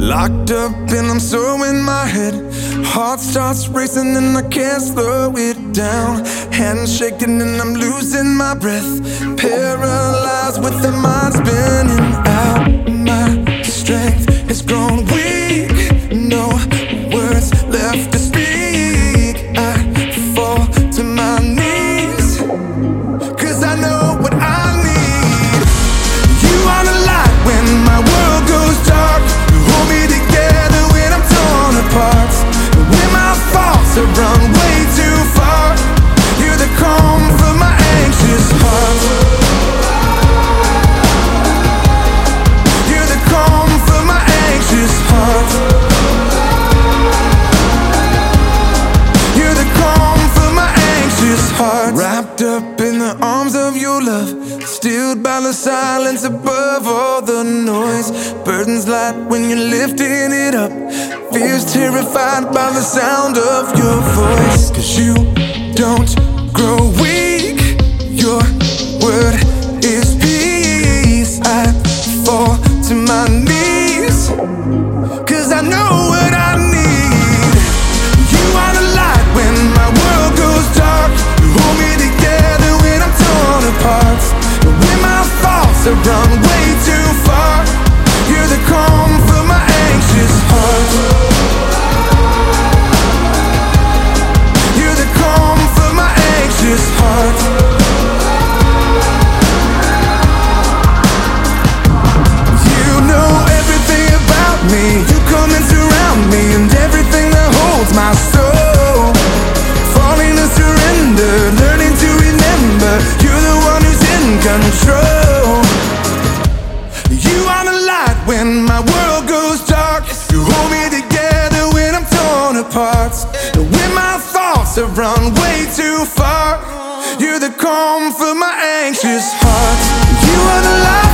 Locked up and I'm so in my head. Heart starts racing and I can't slow it down. Hands shaking and I'm losing my breath. Paralyzed with the mind spinning. arms of your love, stilled by the silence above all the noise. Burdens light when you're lifting it up. Fears terrified by the sound of your voice. run way too far. You're the calm for my anxious heart. You are the light.